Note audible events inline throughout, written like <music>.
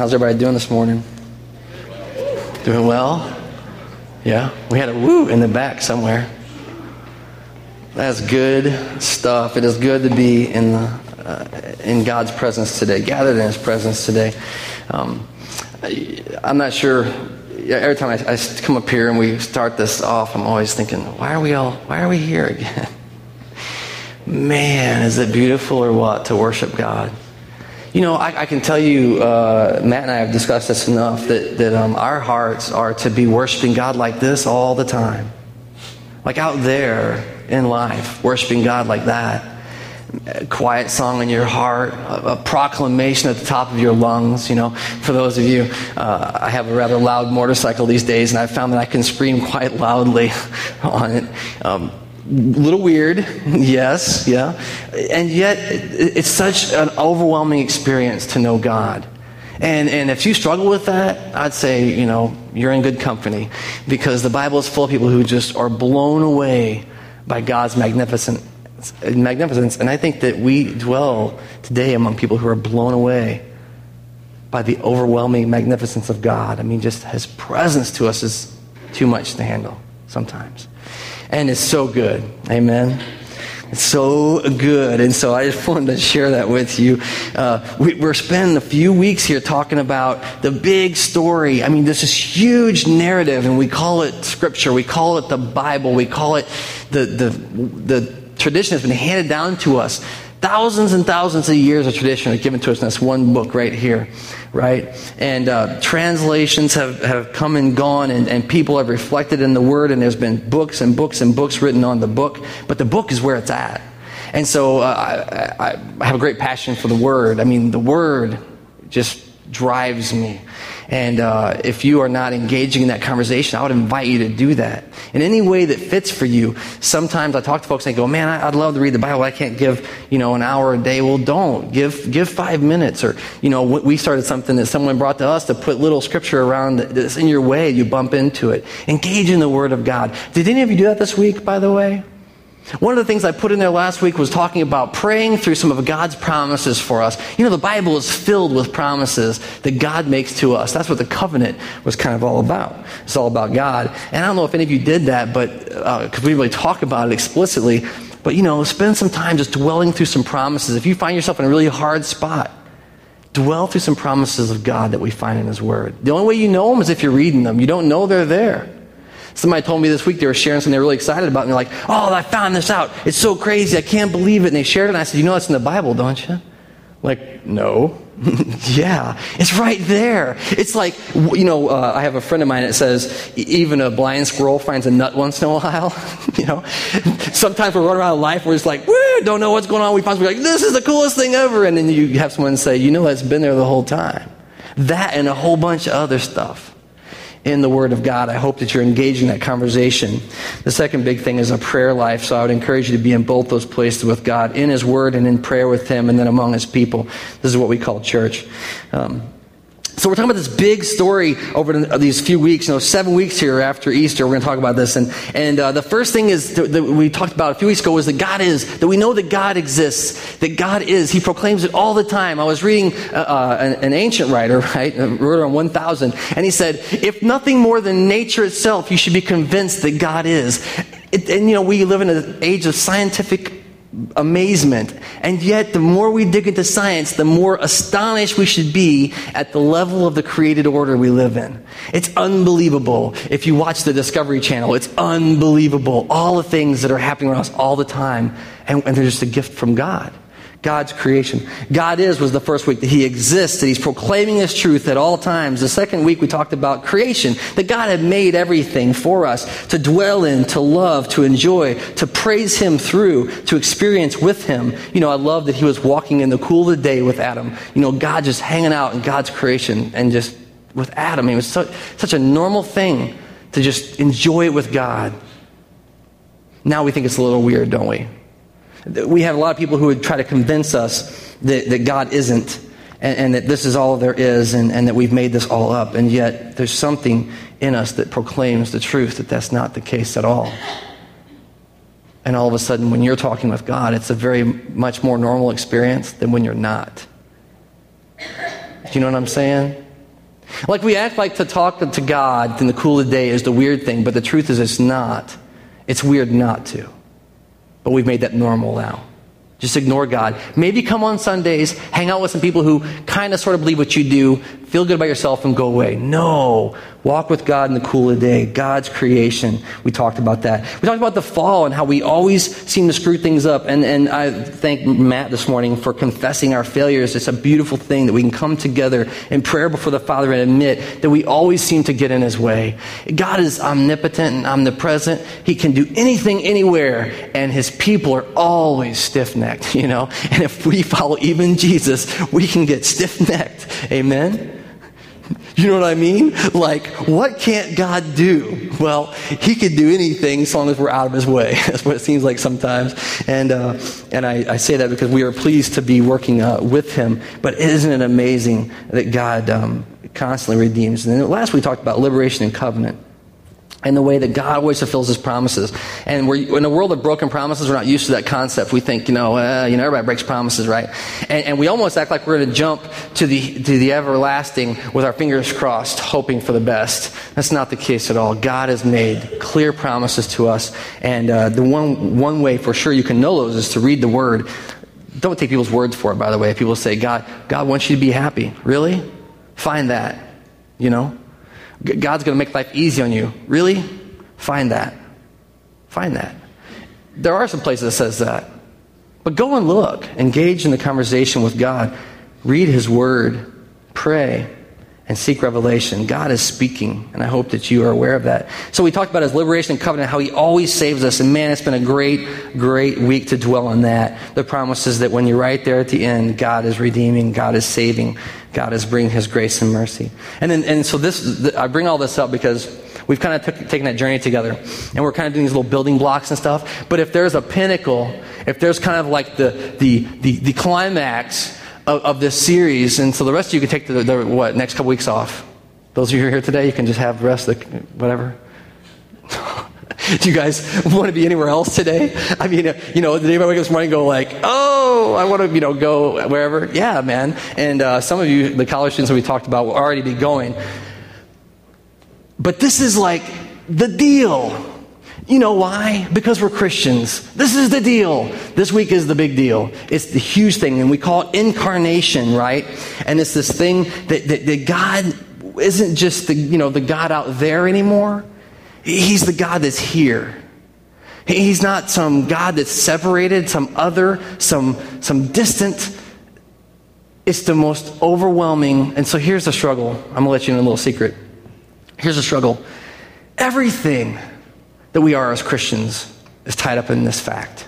How's everybody doing this morning? Doing well? Yeah? We had a woo in the back somewhere. That's good stuff. It is good to be in, the, uh, in God's presence today, gathered in His presence today. Um, I, I'm not sure. Every time I, I come up here and we start this off, I'm always thinking, why are we all, why are we here <laughs> again? Man, is it beautiful or what to worship God? You know, I, I can tell you, uh, Matt and I have discussed this enough that, that um, our hearts are to be worshiping God like this all the time. Like out there in life, worshiping God like that. A quiet song in your heart, a, a, proclamation at the top of your lungs. You know, for those of you, uh, I have a rather loud motorcycle these days, and I've found that I can scream quite loudly <laughs> on it. Um, little weird, <laughs> yes, yeah. And yet, it's such an overwhelming experience to know God. And, and if you struggle with that, I'd say, you know, you're in good company because the Bible is full of people who just are blown away by God's magnificent, magnificence. And I think that we dwell today among people who are blown away by the overwhelming magnificence of God. I mean, just his presence to us is too much to handle sometimes and it's so good. Amen. It's so good. And so I just <laughs> wanted to share that with you. Uh, we, are spending a few weeks here talking about the big story. I mean, this is huge narrative, and we call it scripture. We call it the Bible. We call it the, the, the tradition that's been handed down to us Thousands and thousands of years of tradition are given to us in this one book right here, right? And uh, translations have, have come and gone, and, and people have reflected in the Word, and there's been books and books and books written on the book, but the book is where it's at. And so uh, I, I have a great passion for the Word. I mean, the Word just drives me. And uh, if you are not engaging in that conversation, I would invite you to do that in any way that fits for you. Sometimes I talk to folks and they go, "Man, I'd love to read the Bible. I can't give you know an hour a day." Well, don't give give five minutes. Or you know, we started something that someone brought to us to put little scripture around that's in your way. You bump into it. Engage in the Word of God. Did any of you do that this week? By the way. One of the things I put in there last week was talking about praying through some of God's promises for us. You know, the Bible is filled with promises that God makes to us. That's what the covenant was kind of all about. It's all about God. And I don't know if any of you did that, but because uh, we really talk about it explicitly, but you know, spend some time just dwelling through some promises. If you find yourself in a really hard spot, dwell through some promises of God that we find in His Word. The only way you know them is if you're reading them. You don't know they're there. Somebody told me this week they were sharing something they're really excited about, and they're like, Oh, I found this out. It's so crazy. I can't believe it. And they shared it, and I said, You know, it's in the Bible, don't you? Like, no. <laughs> yeah, it's right there. It's like, you know, uh, I have a friend of mine that says even a blind squirrel finds a nut once in a <laughs> while. you know, sometimes we're running around life, we're just like, woo, don't know what's going on. We find like, this is the coolest thing ever. And then you have someone say, you know, it's been there the whole time. That and a whole bunch of other stuff in the Word of God. I hope that you're engaging that conversation. The second big thing is a prayer life. So I would encourage you to be in both those places with God, in His Word and in prayer with Him, and then among His people. This is what we call church. Um, so we're talking about this big story over these few weeks, you know, seven weeks here after Easter. We're going to talk about this, and and uh, the first thing is that we talked about a few weeks ago was that God is that we know that God exists, that God is. He proclaims it all the time. I was reading uh, uh, an, an, ancient writer, <laughs> right, wrote around 1000, and he said, if nothing more than nature itself, you should be convinced that God is. It, and you know, we live in an age of scientific amazement. And yet, the more we dig into science, the more astonished we should be at the level of the created order we live in. It's unbelievable. If you watch the Discovery Channel, it's unbelievable. All the things that are happening around us all the time, and, and they're just a gift from God. God's creation. God is was the first week that He exists, that He's proclaiming His truth at all times. The second week we talked about creation, that God had made everything for us to dwell in, to love, to enjoy, to praise Him through, to experience with Him. You know, I love that He was walking in the cool of the day with Adam. You know, God just hanging out in God's creation and just with Adam. It was so, such a normal thing to just enjoy it with God. Now we think it's a little weird, don't we? We have a lot of people who would try to convince us that, that God isn't and, and, that this is all there is and, and that we've made this all up. And yet there's something in us that proclaims the truth that that's not the case at all. And all of a sudden, when you're talking with God, it's a very much more normal experience than when you're not. Do you know what I'm saying? Like we act like to talk to God in the cool of the day is the weird thing, but the truth is it's not. It's weird not to. But we've made that normal now. Just ignore God. Maybe come on Sundays, hang out with some people who kind of sort of believe what you do, feel good about yourself, and go away. No. Walk with God in the cool of the day. God's creation. We talked about that. We talked about the fall and how we always seem to screw things up. And, and I thank Matt this morning for confessing our failures. It's a beautiful thing that we can come together in prayer before the Father and admit that we always seem to get in His way. God is omnipotent and omnipresent. He can do anything, anywhere. And His people are always stiff necked, <laughs> you know? And if we follow even Jesus, we can get stiff necked. Amen? You know what I mean? Like, what can't God do? Well, He could do anything as long as we're out of His way. <laughs> That's what it seems like sometimes. And, uh, and I, I, say that because we are pleased to be working uh, with Him. But isn't it amazing that God um, constantly redeems? And then last we talked about liberation and covenant and the way that God always fulfills His promises. And we're in a world of broken promises, we're not used to that concept. We think, you know, uh, you know, everybody breaks promises, right? And, and we almost act like we're going to jump to the to the everlasting with our fingers crossed, hoping for the best. That's not the case at all. God has made clear promises to us, and uh, the one one way for sure you can know those is to read the Word. Don't take people's words for it, by the way. People say, God, God wants you to be happy. Really? Find that. You know? God's going to make life easy on you. Really? Find that. Find that. There are some places that says that. But go and look. Engage in the conversation with God. Read His Word. Pray. And seek revelation. God is speaking, and I hope that you are aware of that. So we talked about His liberation and covenant, how He always saves us. And man, it's been a great, great week to dwell on that. The promises that when you're right there at the end, God is redeeming, God is saving, God is bringing His grace and mercy. And then, and so this, I bring all this up because we've kind of took, taken that journey together, and we're kind of doing these little building blocks and stuff. But if there's a pinnacle, if there's kind of like the the the, the climax of, of, this series, and so the rest of you can take the, the what next couple weeks off. Those of you who are here today, you can just have the rest of the whatever. Do you guys want to be anywhere else today? I mean, you know, the did anybody wake up this morning and go like, oh, I want to, you know, go wherever? Yeah, man. And uh, some of you, the college students that we talked about, will already be going. But this is like the deal. You know why? Because we're Christians. This is the deal. This week is the big deal. It's the huge thing, and we call it incarnation, right? And it's this thing that, that, that God isn't just the, you know, the God out there anymore. He's the God that's here. He's not some God that's separated, some other, some, some distant. It's the most overwhelming. And so here's the struggle. I'm going to let you in a little secret. Here's the struggle. Everything that we are as Christians is tied up in this fact.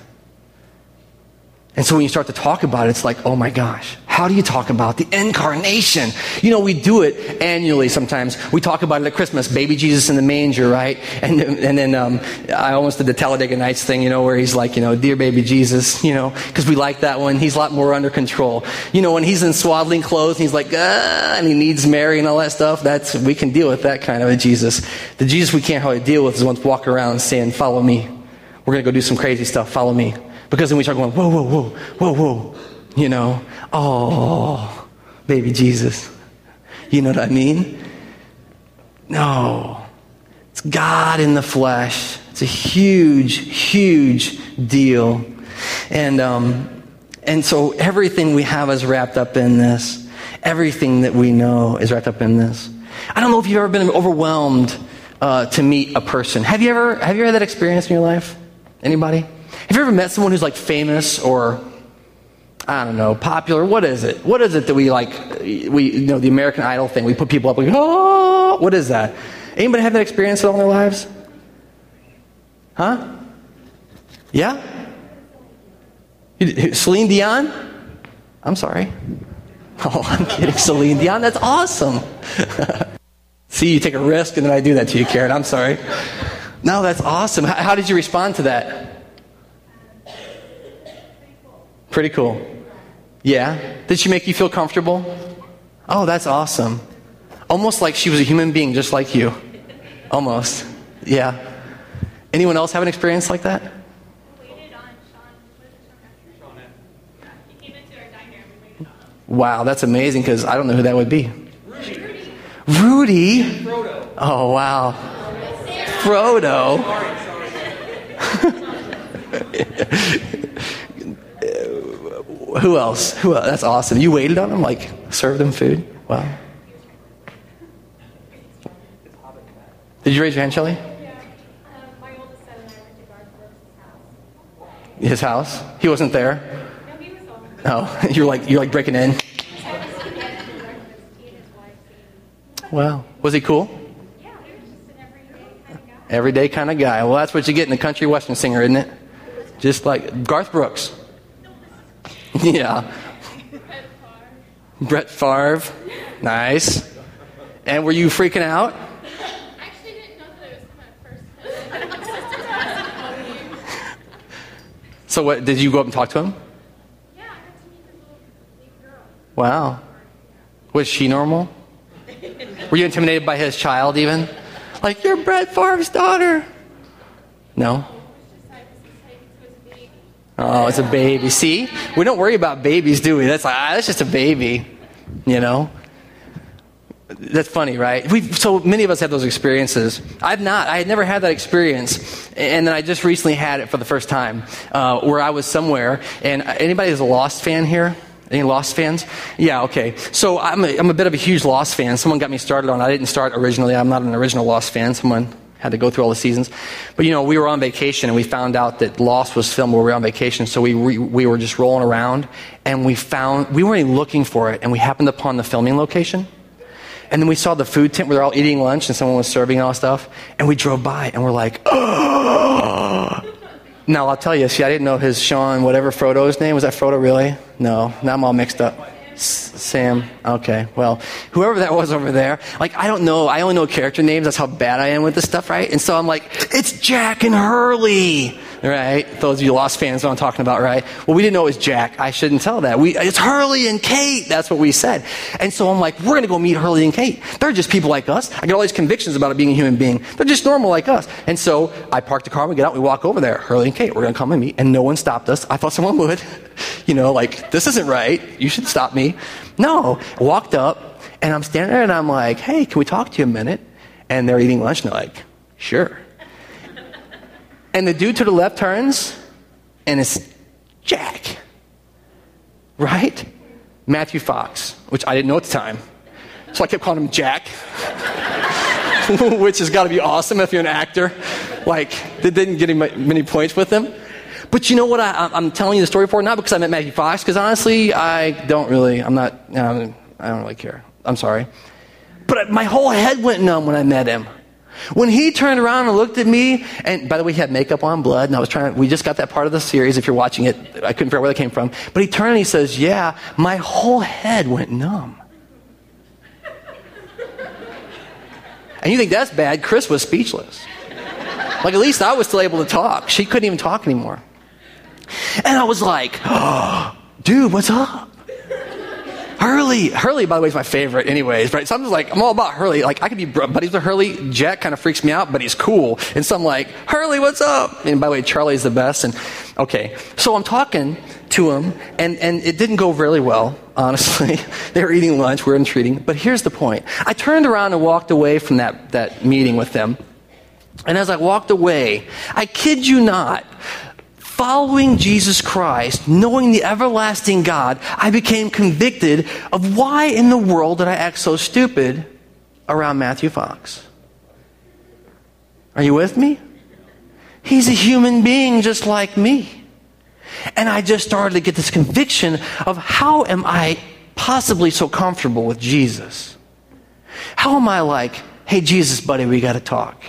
And so when you start to talk about it, it's like, oh my gosh, how do you talk about the incarnation? You know, we do it annually sometimes. We talk about it at Christmas, baby Jesus in the manger, right? And, and then um, I almost did the Talladega Nights thing, you know, where he's like, you know, dear baby Jesus, <laughs> you know, because we like that one. He's a lot more under control. You know, when he's in swaddling clothes and he's like, ah, and he needs Mary and all that stuff, that's, we can deal with that kind of a Jesus. The Jesus we can't really deal with is one walking around saying, follow me. We're going to go do some crazy stuff. Follow me. Because then we start going, whoa, whoa, whoa, whoa, whoa. You know, oh, baby Jesus. You know what I mean? No. It's God in the flesh. It's a huge, huge deal. And, um, and so everything we have is wrapped up in this. Everything that we know is wrapped up in this. I don't know if you've ever been overwhelmed uh, to meet a person. Have you ever have you had that experience in your life? Anybody? Have you ever met someone who's like famous or I don't know, popular? What is it? What is it that we like? We you know the American Idol thing. We put people up. Like, oh, what is that? Anybody have that experience at all in their lives? Huh? Yeah. Celine Dion? I'm sorry. <laughs> Oh, I'm kidding. Celine Dion. That's awesome. <laughs> See, you take a risk, and then I do that to you, Karen. I'm sorry. No, that's awesome. How, how did you respond to that? Pretty cool. Yeah? Did she make you feel comfortable? Oh, that's awesome. Almost like she was a human being just like you. Almost. Yeah. Anyone else have an experience like that? Wow, that's amazing because I don't know who that would be. Rudy? Frodo. Oh, wow. Frodo. <laughs> Who else? Who else? That's awesome. You waited on him, like served him food? Wow. Did you raise your hand, Shelly? Yeah. Um, my oldest son and I went to Garth house. His house? He wasn't there? No, he was home. Oh, <laughs> you're like you're like breaking in. I was sitting at the breakfast, he and his wife came. Wow. Was he cool? Yeah, he was just an everyday kind of guy. Everyday kind of guy. Well, that's what you get in a country western singer, isn't it? Just like Garth Brooks. <laughs> yeah. Brett Favre. Nice. And were you freaking out? I actually didn't know that it was my first cousin. My sister's cousin called me. So what did you go up and talk to him? Yeah, I got to meet this little girl. Wow. Was she normal? Were you intimidated by his child even? Like, you're Brett Favre's daughter. No? It was just, I was excited because it was a baby. Oh, it's a baby. See? We don't worry about babies, do we? That's like, ah, that's just a baby. You know? That's funny, right? We so many of us have those experiences. I've not. I had never had that experience, and then I just recently had it for the first time, uh, where I was somewhere. And anybody who's a Lost fan here? Any Lost fans? Yeah, okay. So I'm a, I'm a bit of a huge Lost fan. Someone got me started on. I didn't start originally. I'm not an original Lost fan. Someone had to go through all the seasons. But you know, we were on vacation and we found out that Lost was filmed while we were on vacation. So we, we, we were just rolling around and we found, we weren't even looking for it and we happened upon the filming location. And then we saw the food tent where they're all eating lunch and someone was serving all stuff. And we drove by and we're like, oh. Now I'll tell you, see, I didn't know his Sean, whatever Frodo's name. Was that Frodo really? No. Now I'm all mixed up. Sam. Okay. Well, whoever that was over there, like, I don't know. I only know character names. That's how bad I am with this stuff, right? And so I'm like, it's Jack and Hurley. Right? Those of you Lost fans know I'm talking about, right? Well, we didn't know it was Jack. I shouldn't tell that. We, it's Hurley and Kate. That's what we said. And so I'm like, we're going to go meet Hurley and Kate. They're just people like us. I get all these convictions about it being a human being. They're just normal like us. And so I park the car, we get out, we walk over there. Hurley and Kate, we're going to come and meet. And no one stopped us. I thought someone would. <laughs> You know, like, this isn't right. You should stop me. No. Walked up and I'm standing there and I'm like, hey, can we talk to you a minute? And they're eating lunch and they're like, sure. And the dude to the left turns and it's Jack. Right? Matthew Fox, which I didn't know at the time. So I kept calling him Jack, <laughs> which has got to be awesome if you're an actor. Like, they didn't get many points with him. But you know what I, I'm telling you the story for? Not because I met Matthew Fox, because honestly, I don't really, I'm not, I don't really care. I'm sorry. But my whole head went numb when I met him. When he turned around and looked at me, and by the way, he had makeup on, blood, and I was trying we just got that part of the series. If you're watching it, I couldn't figure out where that came from. But he turned and he says, Yeah, my whole head went numb. And you think that's bad? Chris was speechless. Like, at least I was still able to talk. She couldn't even talk anymore. And I was like, oh, <gasps> dude, what's up? Hurley. Hurley, by the way, is my favorite, anyways, right? So I'm just like, I'm all about Hurley. Like, I could be buddies with Hurley. Jack kind of freaks me out, but he's cool. And so I'm like, Hurley, what's up? And by the way, Charlie's the best. And okay. So I'm talking to him, and, and it didn't go really well, honestly. <laughs> they were eating lunch, we were entreating. But here's the point I turned around and walked away from that, that meeting with them. And as I walked away, I kid you not, following Jesus Christ, knowing the everlasting God, I became convicted of why in the world did I act so stupid around Matthew Fox. Are you with me? He's a human being just like me. And I just started to get this conviction of how am I possibly so comfortable with Jesus? How am I like, hey, Jesus, buddy, we got to talk?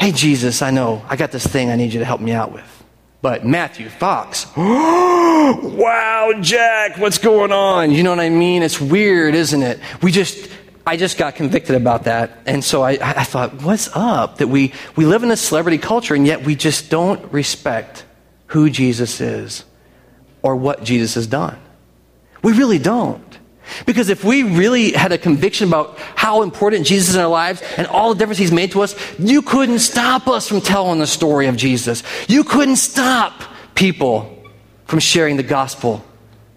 Hey, Jesus, I know I got this thing I need you to help me out with. But Matthew Fox, <gasps> wow, Jack, what's going on? You know what I mean? It's weird, isn't it? We just, I just got convicted about that. And so I, I thought, what's up? That we, we live in a celebrity culture and yet we just don't respect who Jesus is or what Jesus has done. We really don't. Because if we really had a conviction about how important Jesus is in our lives and all the difference he's made to us, you couldn't stop us from telling the story of Jesus. You couldn't stop people from sharing the gospel,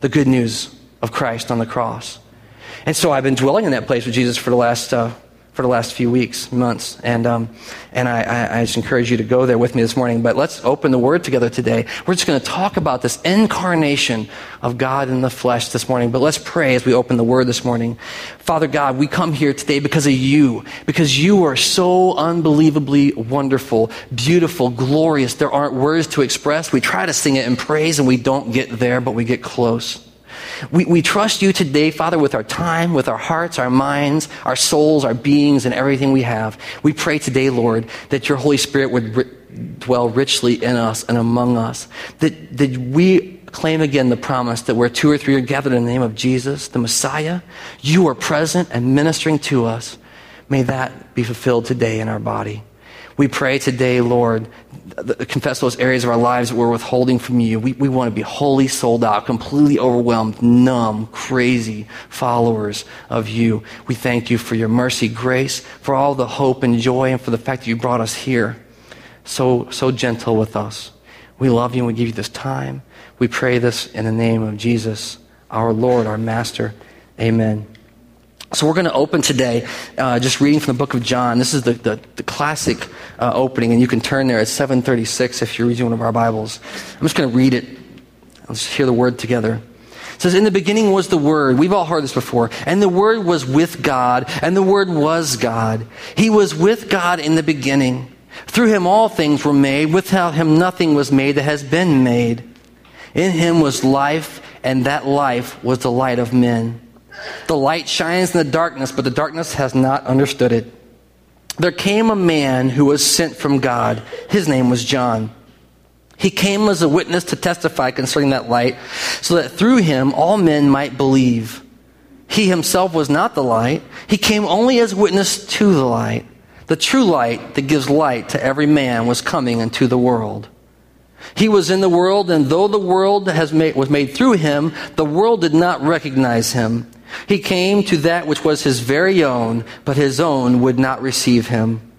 the good news of Christ on the cross. And so I've been dwelling in that place with Jesus for the last, uh, for the last few weeks, months. And, um, and I, I, just encourage you to go there with me this morning. But let's open the Word together today. We're just going to talk about this incarnation of God in the flesh this morning. But let's pray as we open the Word this morning. Father God, we come here today because of you, because you are so unbelievably wonderful, beautiful, glorious. There aren't words to express. We try to sing it in praise and we don't get there, but we get close. We, we trust you today, Father, with our time, with our hearts, our minds, our souls, our beings, and everything we have. We pray today, Lord, that your Holy Spirit would ri- dwell richly in us and among us. That, that we claim again the promise that where two or three are gathered in the name of Jesus, the Messiah, you are present and ministering to us. May that be fulfilled today in our body. We pray today, Lord, confess those areas of our lives that we're withholding from you. We, we want to be wholly sold out, completely overwhelmed, numb, crazy followers of you. We thank you for your mercy, grace, for all the hope and joy, and for the fact that you brought us here. So, so gentle with us. We love you and we give you this time. We pray this in the name of Jesus, our Lord, our Master. Amen. So we're going to open today uh, just reading from the book of John. This is the, the, the classic uh, opening, and you can turn there at 736 if you're reading one of our Bibles. I'm just going to read it. Let's hear the word together. It says, In the beginning was the Word. We've all heard this before. And the Word was with God, and the Word was God. He was with God in the beginning. Through him all things were made. Without him nothing was made that has been made. In him was life, and that life was the light of men. The light shines in the darkness, but the darkness has not understood it. There came a man who was sent from God. His name was John. He came as a witness to testify concerning that light, so that through him all men might believe. He himself was not the light, he came only as witness to the light. The true light that gives light to every man was coming into the world. He was in the world, and though the world made, was made through him, the world did not recognize him. He came to that which was his very own, but his own would not receive him.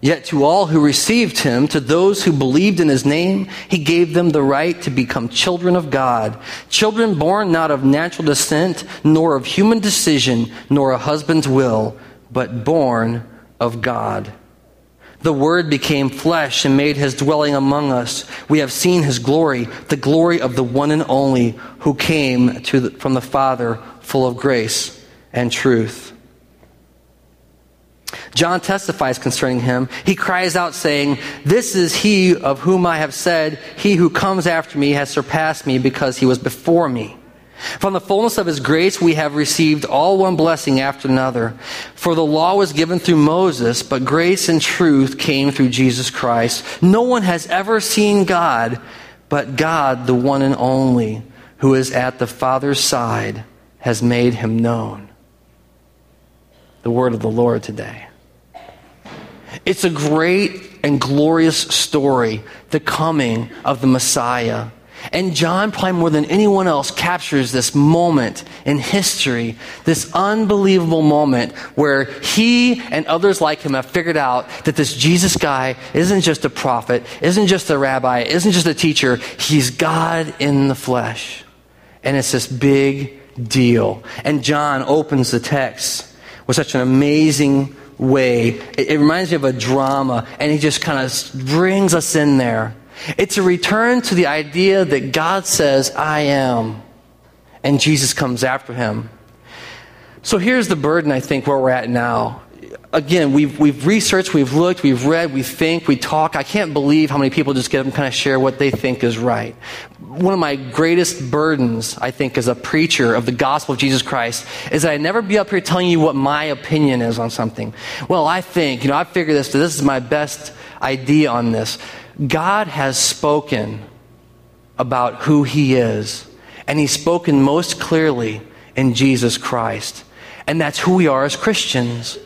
Yet to all who received him, to those who believed in his name, he gave them the right to become children of God. Children born not of natural descent, nor of human decision, nor a husband's will, but born of God. The Word became flesh and made his dwelling among us. We have seen his glory, the glory of the one and only who came the, from the Father, full of grace and truth. John testifies concerning him. He cries out, saying, This is he of whom I have said, He who comes after me has surpassed me because he was before me. From the fullness of his grace, we have received all one blessing after another. For the law was given through Moses, but grace and truth came through Jesus Christ. No one has ever seen God, but God, the one and only, who is at the Father's side, has made him known. The word of the Lord today. It's a great and glorious story, the coming of the Messiah. And John, probably more than anyone else, captures this moment in history, this unbelievable moment where he and others like him have figured out that this Jesus guy isn't just a prophet, isn't just a rabbi, isn't just a teacher, he's God in the flesh. And it's this big deal. And John opens the text with such an amazing way. It, it reminds me of a drama, and he just kind of brings us in there it's a return to the idea that God says, I am, and Jesus comes after him. So here's the burden, I think, where we're at now. Again, we've, we've researched, we've looked, we've read, we think, we talk. I can't believe how many people just get up and kind of share what they think is right. One of my greatest burdens, I think, as a preacher of the gospel of Jesus Christ is that I never be up here telling you what my opinion is on something. Well, I think, you know, I figured this, this is my best idea on this. God has spoken about who He is, and He's spoken most clearly in Jesus Christ. And that's who we are as Christians.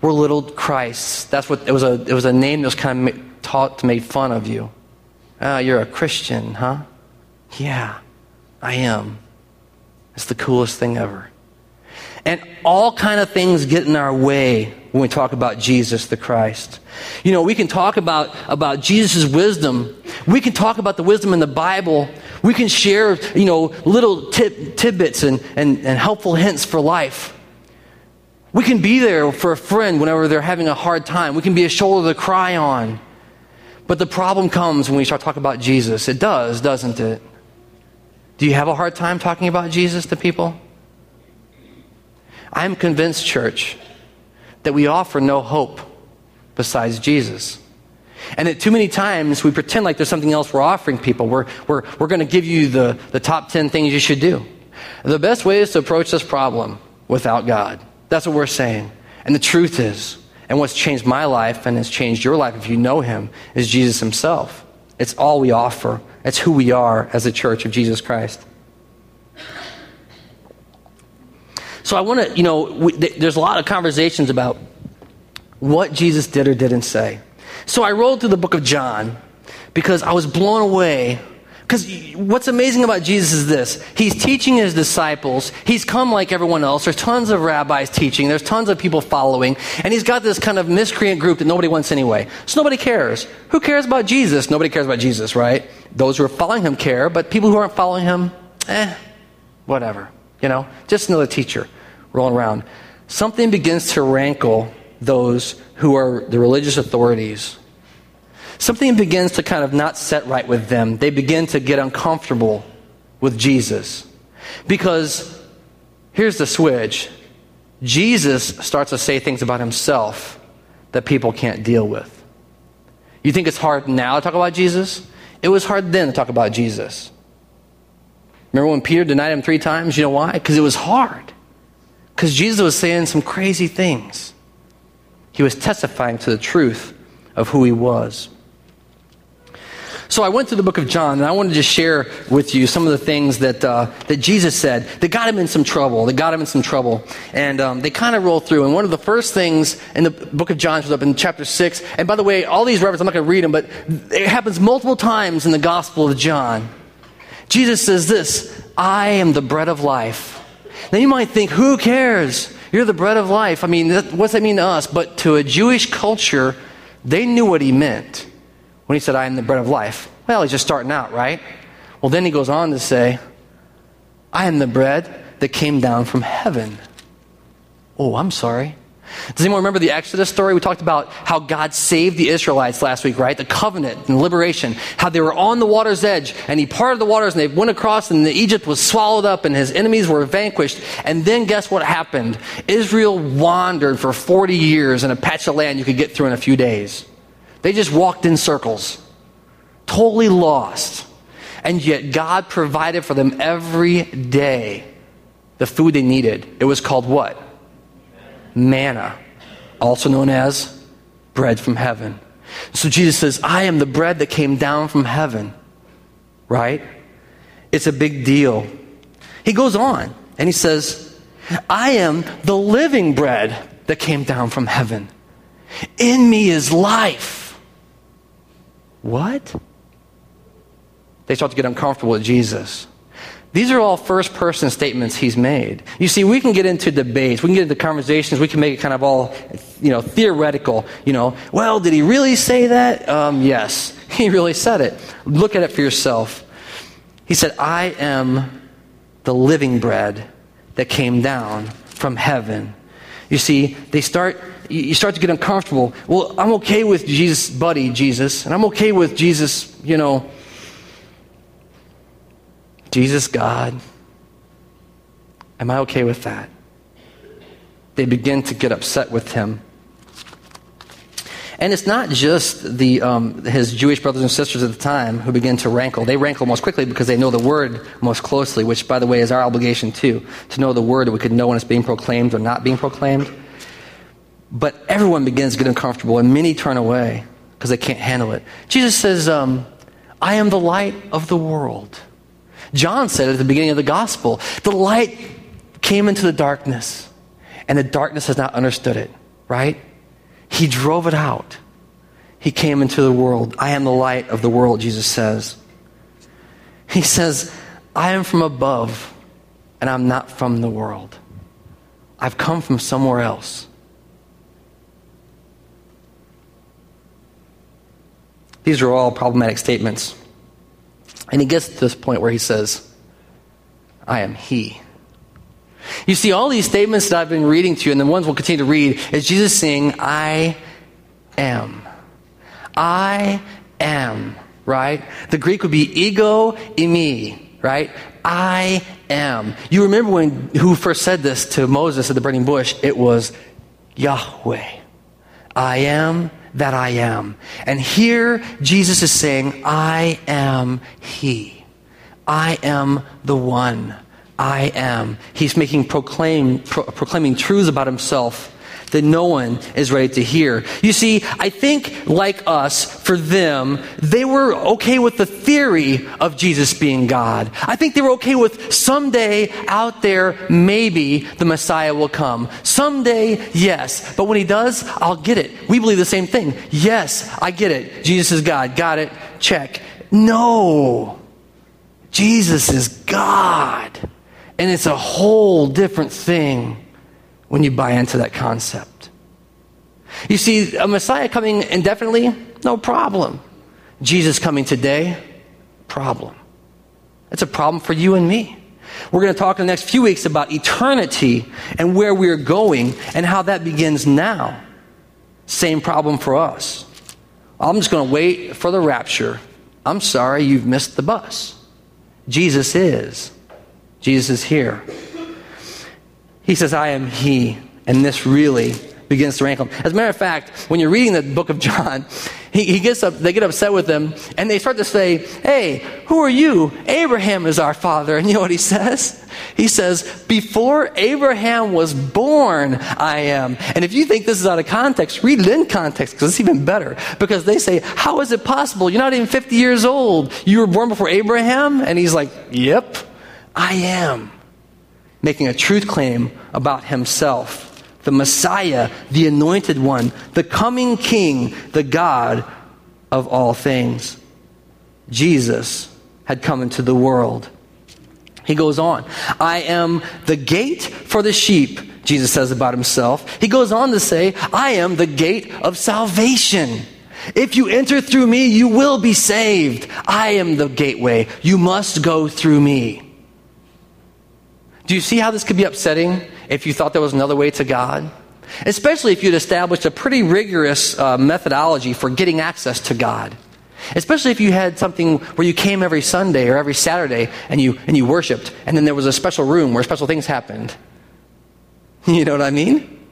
We're little Christs. That's what it was a, it was a name that was kind of taught to make fun of you. Ah, you're a Christian, huh? Yeah, I am. It's the coolest thing ever. And all kind of things get in our way when we talk about Jesus the Christ. You know, we can talk about, about Jesus' wisdom. We can talk about the wisdom in the Bible. We can share, you know, little tip, tidbits and, and, and helpful hints for life. We can be there for a friend whenever they're having a hard time. We can be a shoulder to cry on. But the problem comes when we start talking about Jesus. It does, doesn't it? Do you have a hard time talking about Jesus to people? I'm convinced, church, that we offer no hope besides Jesus. And that too many times we pretend like there's something else we're offering people. We're, we're, we're going to give you the, the top 10 things you should do. The best way is to approach this problem without God. That's what we're saying. And the truth is, and what's changed my life and has changed your life if you know Him, is Jesus Himself. It's all we offer, it's who we are as a church of Jesus Christ. So I want to, you know, we, th- there's a lot of conversations about what Jesus did or didn't say. So I rolled through the book of John because I was blown away. Because what's amazing about Jesus is this He's teaching His disciples. He's come like everyone else. There's tons of rabbis teaching, there's tons of people following. And He's got this kind of miscreant group that nobody wants anyway. So nobody cares. Who cares about Jesus? Nobody cares about Jesus, right? Those who are following Him care, but people who aren't following Him, eh, whatever. You know, just another teacher rolling around. Something begins to rankle those who are the religious authorities. Something begins to kind of not set right with them. They begin to get uncomfortable with Jesus. Because here's the switch Jesus starts to say things about himself that people can't deal with. You think it's hard now to talk about Jesus? It was hard then to talk about Jesus. Remember when Peter denied him three times? You know why? Because it was hard. Because Jesus was saying some crazy things. He was testifying to the truth of who he was. So I went through the book of John, and I wanted to share with you some of the things that, uh, that Jesus said that got him in some trouble, that got him in some trouble. And um, they kind of roll through. And one of the first things in the book of John shows up in chapter 6. And by the way, all these references, I'm not going to read them, but it happens multiple times in the Gospel of John. Jesus says this I am the bread of life. Now you might think, who cares? You're the bread of life. I mean, what's that mean to us? But to a Jewish culture, they knew what he meant when he said, I am the bread of life. Well, he's just starting out, right? Well, then he goes on to say, I am the bread that came down from heaven. Oh, I'm sorry. Does anyone remember the Exodus story? We talked about how God saved the Israelites last week, right? The covenant and liberation. How they were on the water's edge and he parted the waters and they went across and Egypt was swallowed up and his enemies were vanquished. And then guess what happened? Israel wandered for 40 years in a patch of land you could get through in a few days. They just walked in circles, totally lost. And yet God provided for them every day the food they needed. It was called what? Manna, also known as bread from heaven. So Jesus says, I am the bread that came down from heaven. Right? It's a big deal. He goes on and he says, I am the living bread that came down from heaven. In me is life. What? They start to get uncomfortable with Jesus. These are all first person statements he's made. You see, we can get into debates, we can get into conversations, we can make it kind of all, you know, theoretical. You know, well, did he really say that? Um, yes, <laughs> he really said it. Look at it for yourself. He said, I am the living bread that came down from heaven. You see, they start, you start to get uncomfortable. Well, I'm okay with Jesus, buddy, Jesus, and I'm okay with Jesus, you know, Jesus, God, am I okay with that? They begin to get upset with him. And it's not just the, um, his Jewish brothers and sisters at the time who begin to rankle. They rankle most quickly because they know the word most closely, which, by the way, is our obligation too, to know the word that we could know when it's being proclaimed or not being proclaimed. But everyone begins to get uncomfortable, and many turn away because they can't handle it. Jesus says, um, I am the light of the world. John said at the beginning of the gospel the light came into the darkness, and the darkness has not understood it, right? He drove it out. He came into the world. I am the light of the world, Jesus says. He says, I am from above, and I'm not from the world. I've come from somewhere else. These are all problematic statements. And he gets to this point where he says, I am He. You see, all these statements that I've been reading to you, and the ones we'll continue to read, is Jesus saying, I am. I am, right? The Greek would be ego eimi, right? I am. You remember when who first said this to Moses at the burning bush? It was Yahweh. I am that I am. And here Jesus is saying, I am He. I am the one. I am. He's making proclaim, pro- proclaiming truths about himself that no one is ready to hear. You see, I think, like us, for them, they were okay with the theory of Jesus being God. I think they were okay with someday out there, maybe the Messiah will come. Someday, yes. But when he does, I'll get it. We believe the same thing. Yes, I get it. Jesus is God. Got it. Check. No. Jesus is God. And it's a whole different thing when you buy into that concept. You see, a Messiah coming indefinitely, no problem. Jesus coming today, problem. It's a problem for you and me. We're going to talk in the next few weeks about eternity and where we're going and how that begins now. Same problem for us. I'm just going to wait for the rapture. I'm sorry, you've missed the bus. Jesus is. Jesus is here. He says, I am He. And this really begins to rankle. As a matter of fact, when you're reading the book of John, he, he gets up, they get upset with him, and they start to say, Hey, who are you? Abraham is our father. And you know what he says? He says, Before Abraham was born, I am. And if you think this is out of context, read it in context because it's even better. Because they say, How is it possible? You're not even 50 years old. You were born before Abraham? And he's like, Yep, I am making a truth claim about himself. The Messiah, the anointed one, the coming king, the God of all things. Jesus had come into the world. He goes on, I am the gate for the sheep, Jesus says about himself. He goes on to say, I am the gate of salvation. If you enter through me, you will be saved. I am the gateway. You must go through me. Do you see how this could be upsetting if you thought there was another way to God? Especially if you'd established a pretty rigorous uh, methodology for getting access to God. Especially if you had something where you came every Sunday or every Saturday and you, and you worshiped, and then there was a special room where special things happened. <laughs> You know what I mean?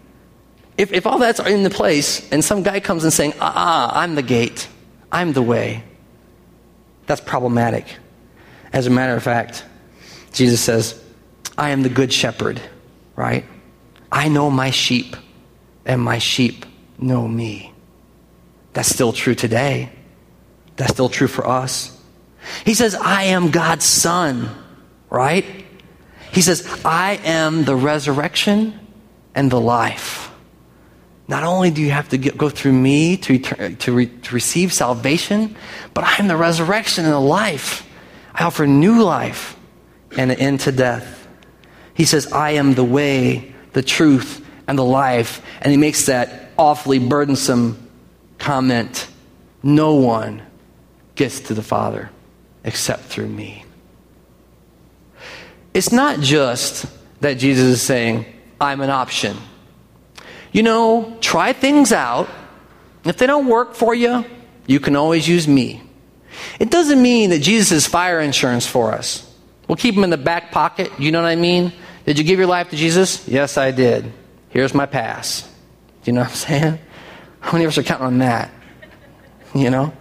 If, if all that's in the place and some guy comes and saying, ah, ah, I'm the gate, I'm the way, that's problematic. As a matter of fact, Jesus says, I am the good shepherd, right? I know my sheep, and my sheep know me. That's still true today. That's still true for us. He says, I am God's son, right? He says, I am the resurrection and the life. Not only do you have to get, go through me to, to, re, to receive salvation, but I am the resurrection and the life. I offer new life and an end to death. He says, I am the way, the truth, and the life. And he makes that awfully burdensome comment No one gets to the Father except through me. It's not just that Jesus is saying, I'm an option. You know, try things out. If they don't work for you, you can always use me. It doesn't mean that Jesus is fire insurance for us. We'll keep him in the back pocket. You know what I mean? Did you give your life to Jesus? Yes, I did. Here's my pass. Do you know what I'm saying? <laughs> How many of us are counting on that? You know?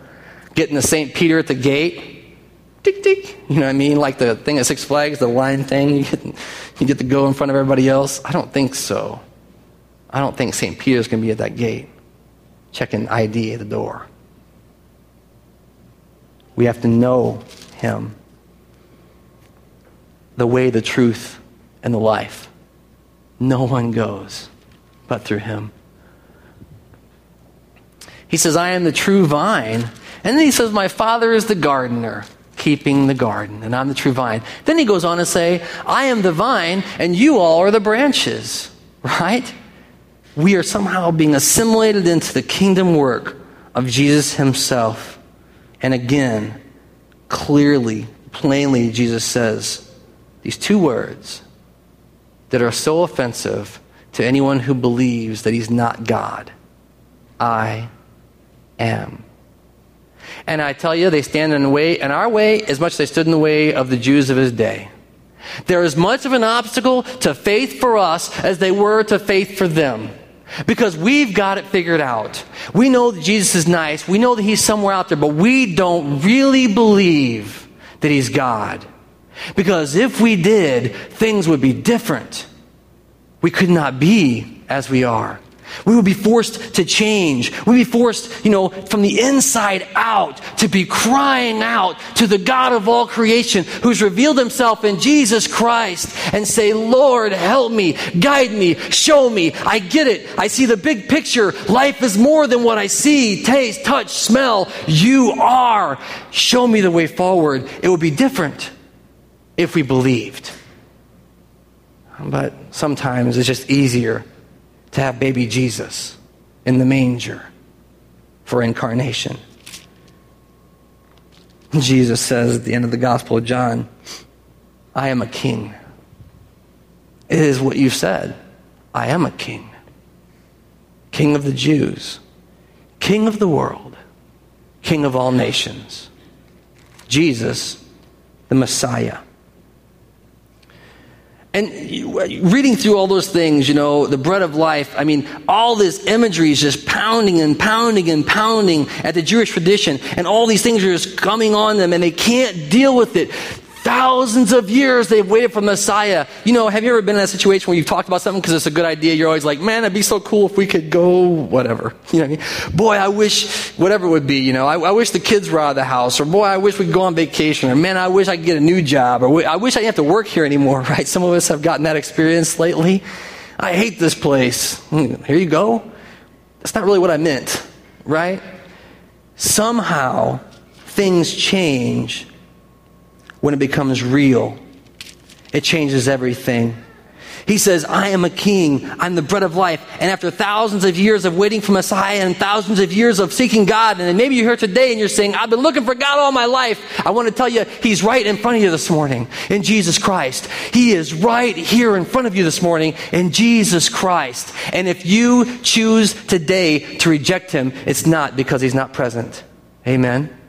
Getting the St. Peter at the gate. Tick, tick. You know what I mean? Like the thing at Six Flags, the line thing. You get, you get to go in front of everybody else. I don't think so. I don't think St. Peter's going to be at that gate checking ID at the door. We have to know him. The way, the truth, and the life. No one goes but through him. He says, I am the true vine. And then he says, My father is the gardener, keeping the garden, and I'm the true vine. Then he goes on to say, I am the vine, and you all are the branches. <laughs> Right? We are somehow being assimilated into the kingdom work of Jesus himself. And again, clearly, plainly, Jesus says these two words that are so offensive to anyone who believes that he's not God. I am. And I tell you, they stand in the way, in our way, as much as they stood in the way of the Jews of his day. They're as much of an obstacle to faith for us as they were to faith for them. Because we've got it figured out. We know that Jesus is nice. We know that he's somewhere out there, but we don't really believe that he's God. Because if we did, things would be different. We could not be as we are. We would be forced to change. We'd be forced, you know, from the inside out to be crying out to the God of all creation who's revealed himself in Jesus Christ and say, Lord, help me, guide me, show me. I get it. I see the big picture. Life is more than what I see, taste, touch, smell. You are. Show me the way forward. It would be different if we believed. But sometimes it's just easier to have baby Jesus in the manger for incarnation. Jesus says at the end of the Gospel of John, I am a king. It is what you said. I am a king. King of the Jews, king of the world, king of all nations. Jesus, the Messiah. And reading through all those things, you know, the bread of life, I mean, all this imagery is just pounding and pounding and pounding at the Jewish tradition. And all these things are just coming on them and they can't deal with it. Thousands of years they've waited for Messiah. You know, have you ever been in a situation where you've talked about something because it's a good idea? You're always like, man, it'd be so cool if we could go, whatever. <laughs> You know what I mean? Boy, I wish, whatever it would be, you know, I, I wish the kids were out of the house, or boy, I wish we could go on vacation, or man, I wish I could get a new job, or I wish I didn't have to work here anymore, <laughs> right? Some of us have gotten that experience lately. I hate this place. Hmm, here you go. That's not really what I meant, right? Somehow, things change when it becomes real. It changes everything. He says, I am a king. I'm the bread of life. And after thousands of years of waiting for Messiah and thousands of years of seeking God, and maybe you're here today and you're saying, I've been looking for God all my life. I want to tell you, He's right in front of you this morning in Jesus Christ. He is right here in front of you this morning in Jesus Christ. And if you choose today to reject Him, it's not because He's not present. Amen.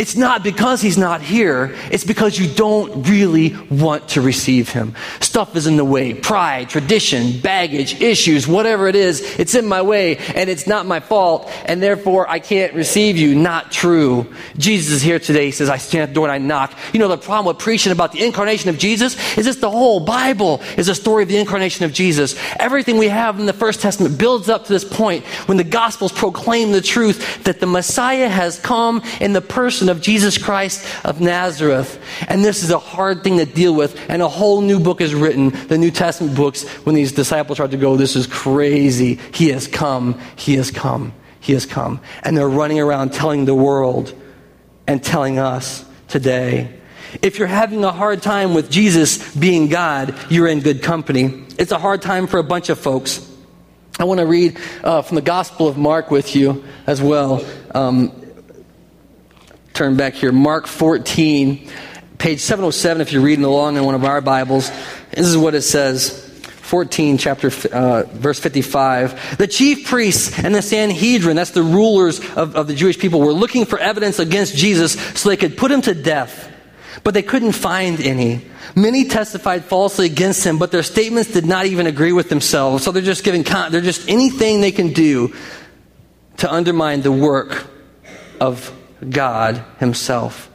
It's not because he's not here, it's because you don't really want to receive him. Stuff is in the way pride, tradition, baggage, issues, whatever it is, it's in my way, and it's not my fault, and therefore I can't receive you. Not true. Jesus is here today. He says, I stand at the door and I knock. You know, the problem with preaching about the incarnation of Jesus is this the whole Bible is a story of the incarnation of Jesus. Everything we have in the First Testament builds up to this point when the Gospels proclaim the truth that the Messiah has come in the person of Jesus Christ of Nazareth. And this is a hard thing to deal with. And a whole new book is written, the New Testament books, when these disciples start to go, This is crazy. He has come. He has come. He has come. And they're running around telling the world and telling us today. If you're having a hard time with Jesus being God, you're in good company. It's a hard time for a bunch of folks. I want to read uh, from the Gospel of Mark with you as well. Um, turn back here. Mark 14, page 707, if you're reading along in one of our Bibles. This is what it says. 14, chapter, uh, verse 55. The chief priests and the Sanhedrin, that's the rulers of, of the Jewish people, were looking for evidence against Jesus so they could put him to death. But they couldn't find any. Many testified falsely against him, but their statements did not even agree with themselves. So they're just giving, con- they're just anything they can do to undermine the work of God Himself.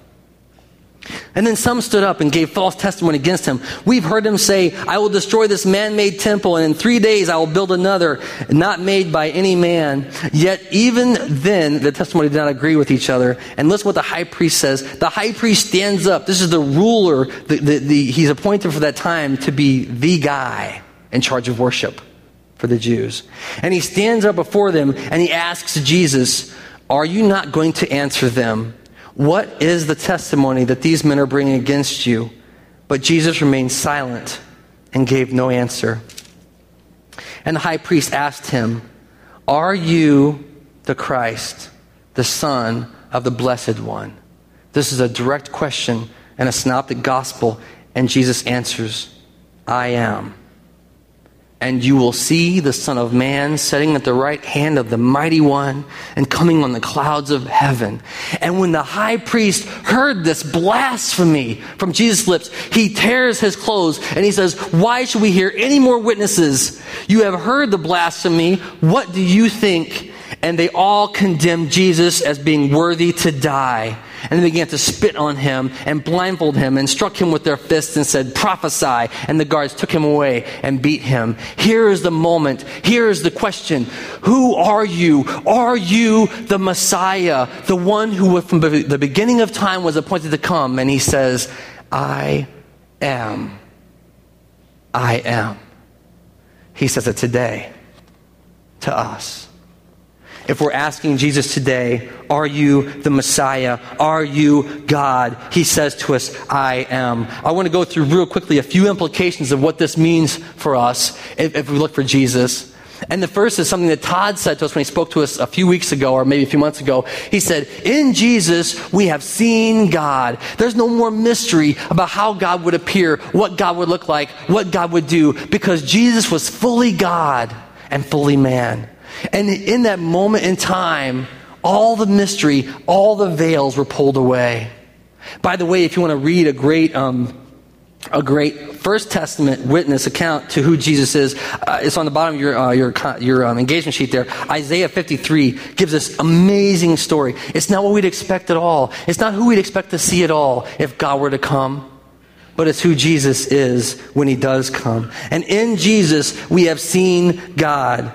And then some stood up and gave false testimony against him. We've heard him say, I will destroy this man made temple, and in three days I will build another, not made by any man. Yet even then, the testimony did not agree with each other. And listen what the high priest says. The high priest stands up. This is the ruler. The, the, the, he's appointed for that time to be the guy in charge of worship for the Jews. And he stands up before them and he asks Jesus, are you not going to answer them? What is the testimony that these men are bringing against you? But Jesus remained silent and gave no answer. And the high priest asked him, Are you the Christ, the Son of the Blessed One? This is a direct question in a synoptic gospel, and Jesus answers, I am. And you will see the Son of Man sitting at the right hand of the Mighty One and coming on the clouds of heaven. And when the high priest heard this blasphemy from Jesus' lips, he tears his clothes and he says, Why should we hear any more witnesses? You have heard the blasphemy. What do you think? And they all condemned Jesus as being worthy to die. And they began to spit on him and blindfold him and struck him with their fists and said, Prophesy. And the guards took him away and beat him. Here is the moment. Here is the question Who are you? Are you the Messiah, the one who from the beginning of time was appointed to come? And he says, I am. I am. He says it today to us. If we're asking Jesus today, Are you the Messiah? Are you God? He says to us, I am. I want to go through real quickly a few implications of what this means for us if, if we look for Jesus. And the first is something that Todd said to us when he spoke to us a few weeks ago, or maybe a few months ago. He said, In Jesus, we have seen God. There's no more mystery about how God would appear, what God would look like, what God would do, because Jesus was fully God and fully man. And in that moment in time, all the mystery, all the veils were pulled away. By the way, if you want to read a great, um, a great First Testament witness account to who Jesus is, uh, it's on the bottom of your, uh, your, your um, engagement sheet there. Isaiah 53 gives this amazing story. It's not what we'd expect at all. It's not who we'd expect to see at all if God were to come but it's who Jesus is when he does come. And in Jesus, we have seen God.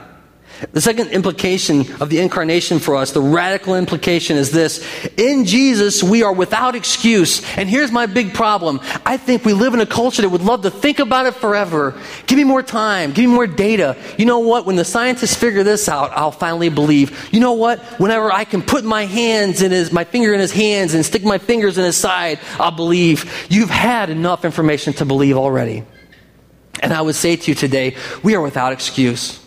The second implication of the incarnation for us, the radical implication is this. In Jesus, we are without excuse. And here's my big problem. I think we live in a culture that would love to think about it forever. Give me more time. Give me more data. You know what? When the scientists figure this out, I'll finally believe. You know what? Whenever I can put my hands in his, my finger in his hands and stick my fingers in his side, I'll believe. You've had enough information to believe already. And I would say to you today, we are without excuse.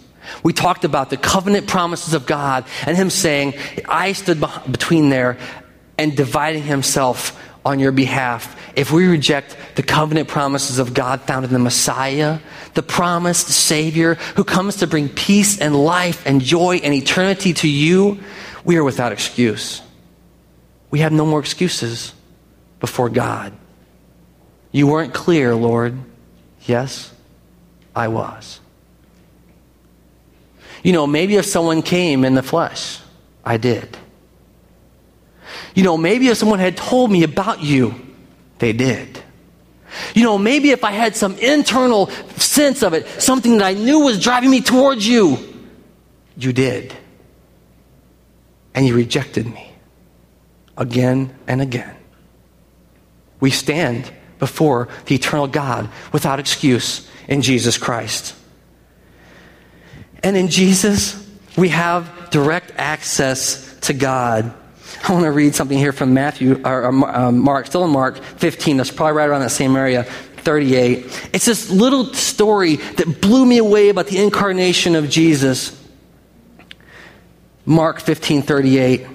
We talked about the covenant promises of God and Him saying, I stood between there and dividing Himself on your behalf. If we reject the covenant promises of God found in the Messiah, the promised Savior who comes to bring peace and life and joy and eternity to you, we are without excuse. We have no more excuses before God. You weren't clear, Lord. Yes, I was. You know, maybe if someone came in the flesh, I did. You know, maybe if someone had told me about you, they did. You know, maybe if I had some internal sense of it, something that I knew was driving me towards you, you did. And you rejected me again and again. We stand before the eternal God without excuse in Jesus Christ. And in Jesus, we have direct access to God. I want to read something here from Matthew, or, uh, Mark, still in Mark 15. That's probably right around that same area, 38. It's this little story that blew me away about the incarnation of Jesus. Mark 15, 38. It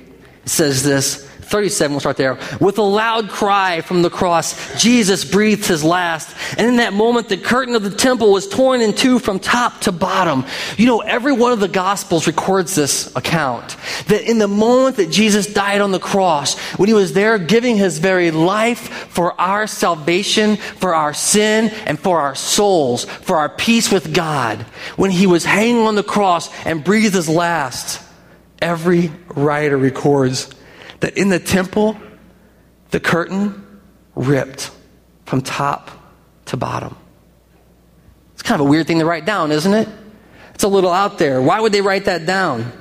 says this 37, we'll start there. With a loud cry from the cross, Jesus breathed his last. And in that moment, the curtain of the temple was torn in two from top to bottom. You know, every one of the Gospels records this account. That in the moment that Jesus died on the cross, when he was there giving his very life for our salvation, for our sin, and for our souls, for our peace with God, when he was hanging on the cross and breathed his last, every writer records that in the temple, the curtain ripped from top to bottom. It's kind of a weird thing to write down, isn't it? It's a little out there. Why would they write that down?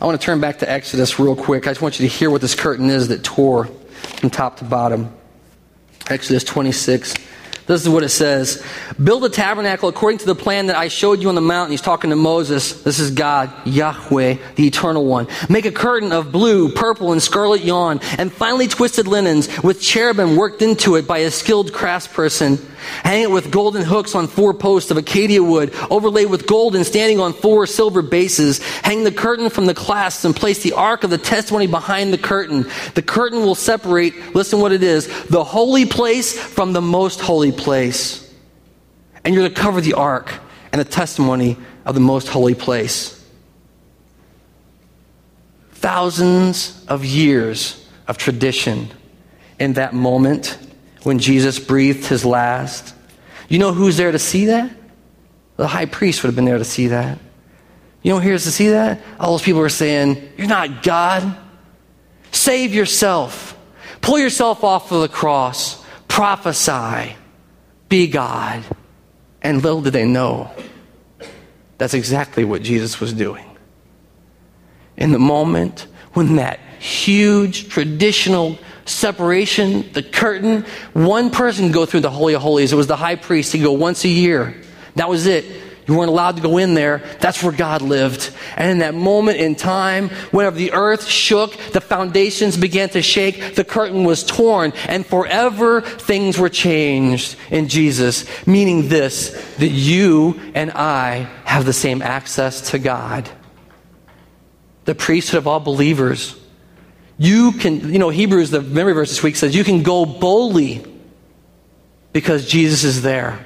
I want to turn back to Exodus real quick. I just want you to hear what this curtain is that tore from top to bottom. Exodus 26. This is what it says Build a tabernacle according to the plan that I showed you on the mountain. He's talking to Moses. This is God, Yahweh, the eternal one. Make a curtain of blue, purple, and scarlet yarn, and finely twisted linens with cherubim worked into it by a skilled craftsperson. Hang it with golden hooks on four posts of acacia wood, overlaid with gold and standing on four silver bases. Hang the curtain from the clasps and place the ark of the testimony behind the curtain. The curtain will separate, listen what it is, the holy place from the most holy place. And you're to cover the ark and the testimony of the most holy place. Thousands of years of tradition in that moment when Jesus breathed his last. You know who's there to see that? The high priest would have been there to see that. You know who's to see that? All those people are saying, You're not God. Save yourself. Pull yourself off of the cross. Prophesy. Be God. And little did they know, that's exactly what Jesus was doing. In the moment when that huge traditional separation, the curtain, one person go through the Holy of Holies. It was the high priest. He'd go once a year. That was it. You weren't allowed to go in there. That's where God lived. And in that moment in time, whenever the earth shook, the foundations began to shake, the curtain was torn, and forever things were changed in Jesus. Meaning this, that you and I have the same access to God. The priesthood of all believers. You can, you know, Hebrews, the memory verse this week says, you can go boldly because Jesus is there.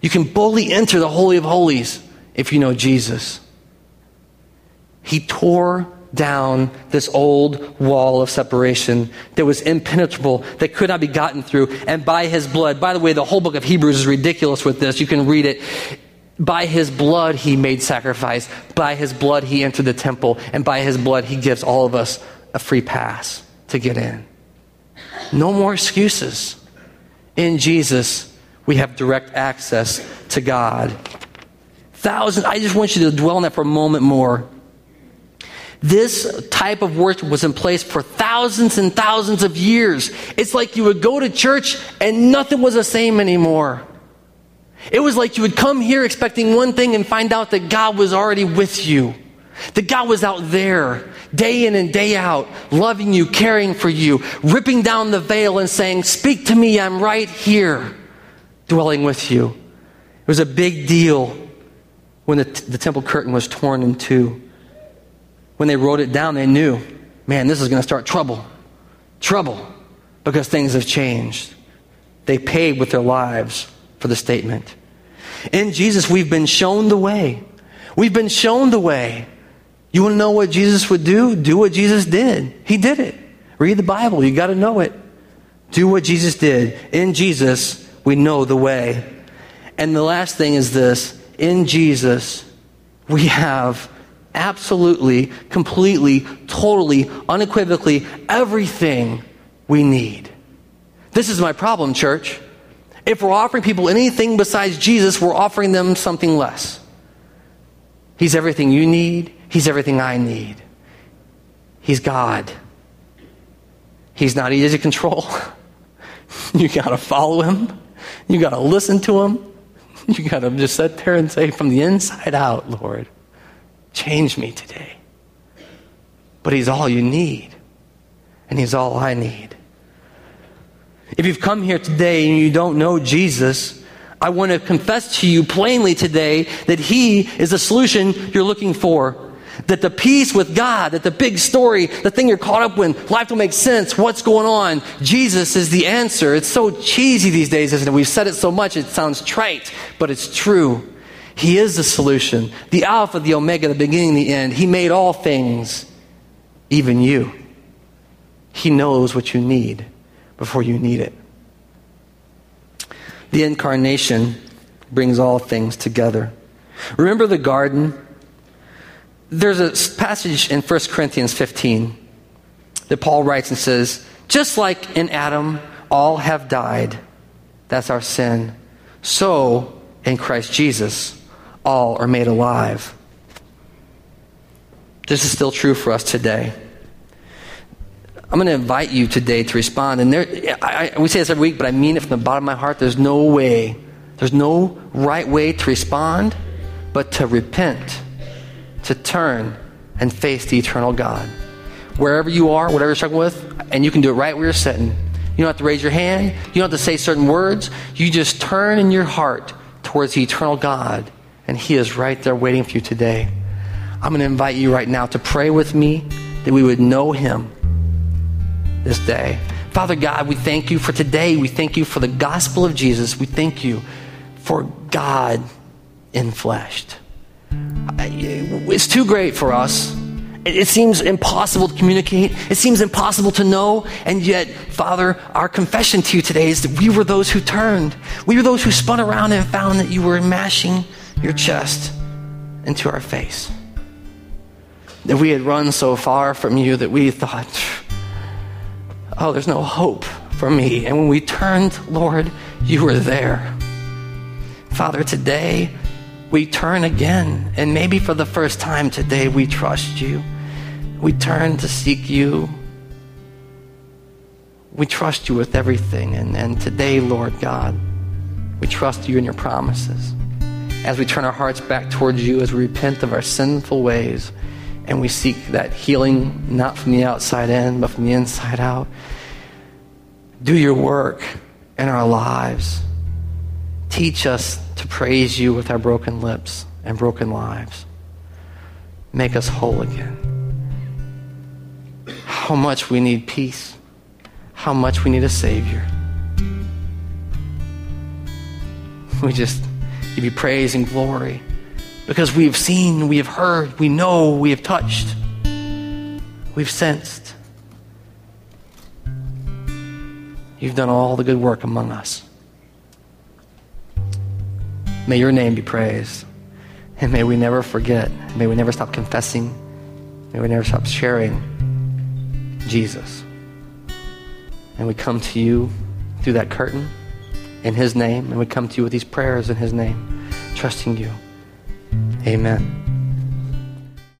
You can boldly enter the Holy of Holies if you know Jesus. He tore down this old wall of separation that was impenetrable, that could not be gotten through, and by his blood. By the way, the whole book of Hebrews is ridiculous with this. You can read it. By his blood, he made sacrifice. By his blood, he entered the temple. And by his blood, he gives all of us a free pass to get in. No more excuses. In Jesus, we have direct access to God. Thousands, I just want you to dwell on that for a moment more. This type of worship was in place for thousands and thousands of years. It's like you would go to church and nothing was the same anymore. It was like you would come here expecting one thing and find out that God was already with you. That God was out there, day in and day out, loving you, caring for you, ripping down the veil and saying, Speak to me, I'm right here dwelling with you. It was a big deal when the, the temple curtain was torn in two. When they wrote it down, they knew, man, this is going to start trouble. Trouble. Because things have changed. They paid with their lives for the statement. In Jesus, we've been shown the way. We've been shown the way. You want to know what Jesus would do? Do what Jesus did. He did it. Read the Bible. You got to know it. Do what Jesus did. In Jesus, we know the way. And the last thing is this in Jesus, we have absolutely, completely, totally, unequivocally everything we need. This is my problem, church. If we're offering people anything besides Jesus, we're offering them something less. He's everything you need, He's everything I need. He's God. He's not easy to control. <laughs> you got to follow Him. You got to listen to him. <laughs> You got to just sit there and say, from the inside out, Lord, change me today. But he's all you need, and he's all I need. If you've come here today and you don't know Jesus, I want to confess to you plainly today that he is the solution you're looking for that the peace with God, that the big story, the thing you're caught up in, life don't make sense, what's going on? Jesus is the answer. It's so cheesy these days, isn't it? We've said it so much, it sounds trite, but it's true. He is the solution, the Alpha, the Omega, the beginning, the end. He made all things, even you. He knows what you need before you need it. The incarnation brings all things together. Remember the garden? there's a passage in 1 Corinthians 15 that Paul writes and says, Just like in Adam, all have died. That's our sin. So, in Christ Jesus, all are made alive. This is still true for us today. I'm going to invite you today to respond. And there, I, I, we say this every week, but I mean it from the bottom of my heart. There's no way, there's no right way to respond but to repent to turn and face the eternal God. Wherever you are, whatever you're struggling with, and you can do it right where you're sitting. You don't have to raise your hand. You don't have to say certain words. You just turn in your heart towards the eternal God, and He is right there waiting for you today. I'm going to invite you right now to pray with me that we would know Him this day. Father God, we thank you for today. We thank you for the gospel of Jesus. We thank you for God infleshed. It's too great for us. It seems impossible to communicate. It seems impossible to know. And yet, Father, our confession to you today is that we were those who turned. We were those who spun around and found that you were mashing your chest into our face. That we had run so far from you that we thought, oh, there's no hope for me. And when we turned, Lord, you were there. Father, today we turn again. And maybe for the first time today, we trust you. We turn to seek you. We trust you with everything. And, and today, Lord God, we trust you in your promises. As we turn our hearts back towards you, as we repent of our sinful ways, and we seek that healing not from the outside in, but from the inside out. Do your work in our lives. Teach us to praise you with our broken lips and broken lives. Make us whole again. How much we need peace. How much we need a Savior. We just give you praise and glory because we have seen, we have heard, we know, we have touched, we've sensed. You've done all the good work among us. May your name be praised. And may we never forget. May we never stop confessing. May we never stop sharing Jesus. And we come to you through that curtain in His name. And we come to you with these prayers in His name, trusting you. Amen.